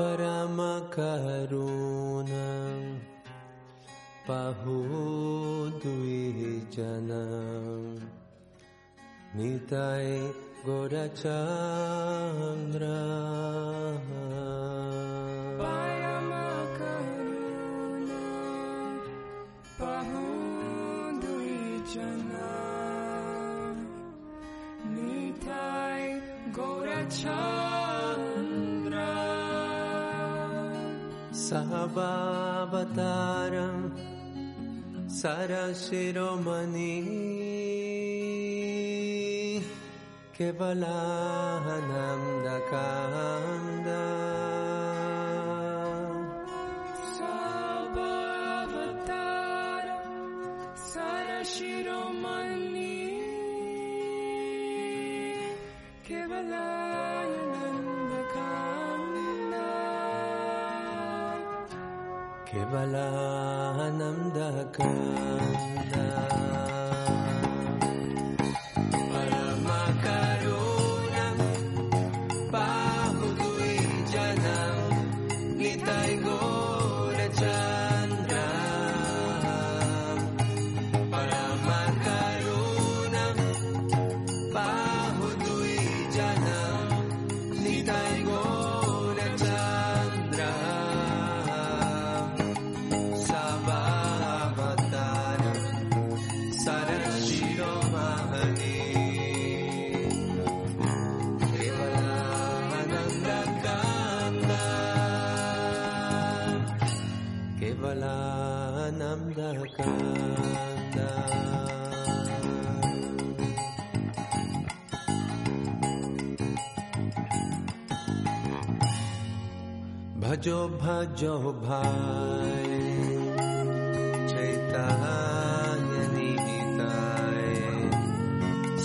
परमकरुणं पहो द्विजनम् नितये गोरचन्द्र Ciao. सहबावतार सरशिरोमणि। केवला कान्द केवलानन्दकान्दा भजो भजो भैत निताय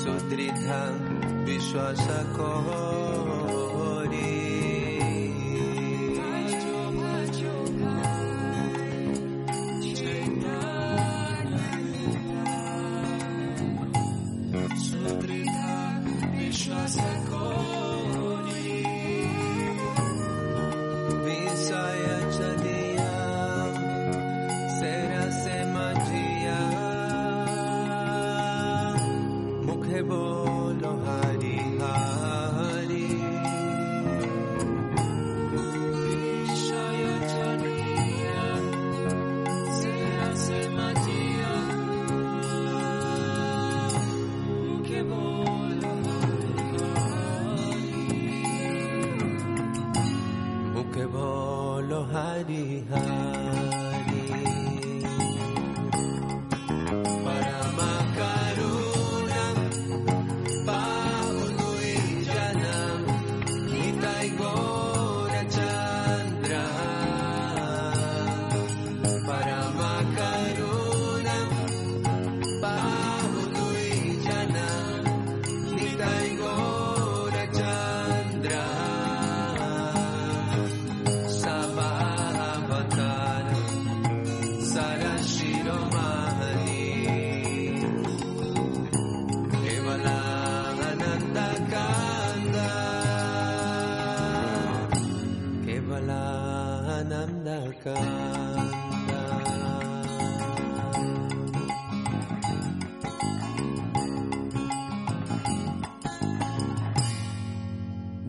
सुदृढ विश्वसको।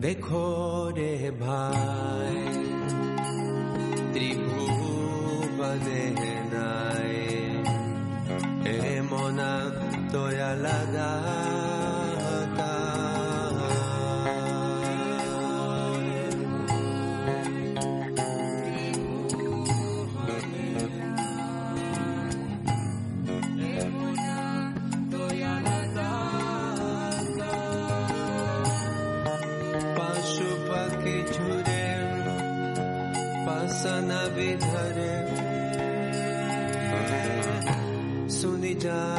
देखो रे भाई त्रिभुवन है die.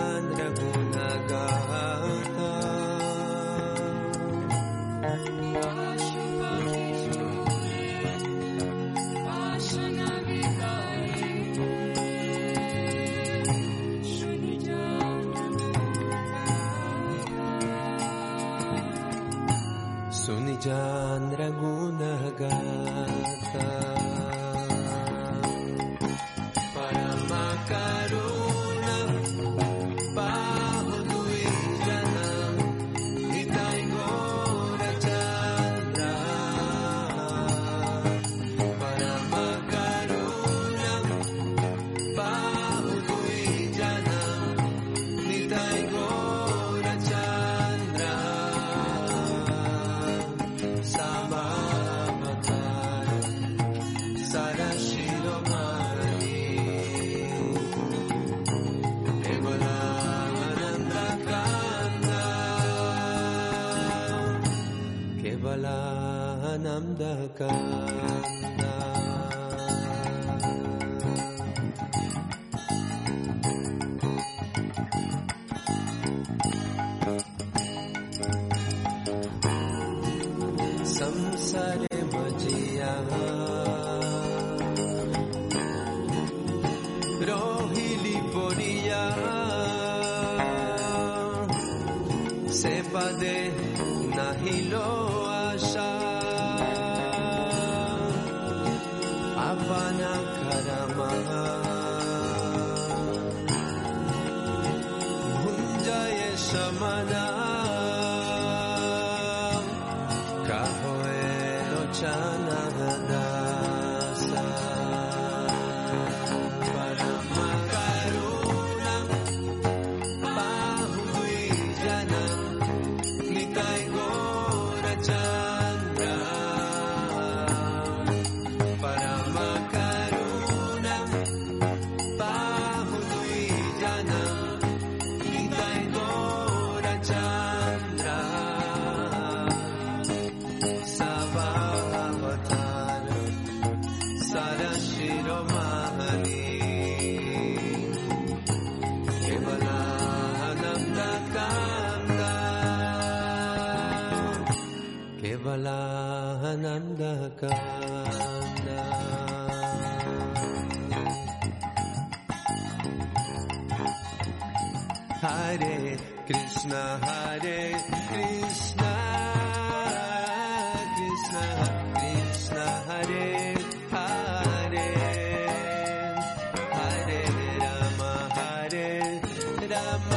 Somebody. केवलानन्दकान्दा हरे कृष्ण हरे कृष्ण कृष्ण कृष्ण हरे हरे हरे राम हरे राम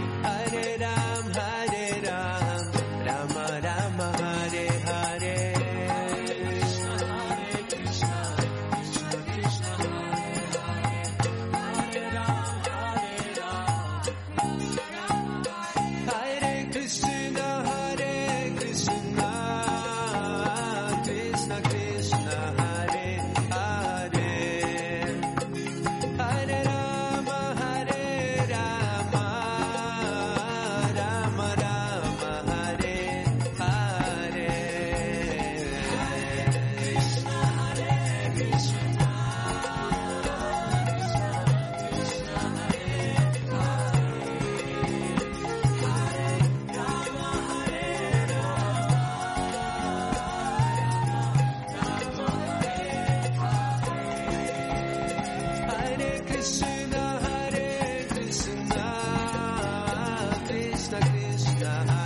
Krishna.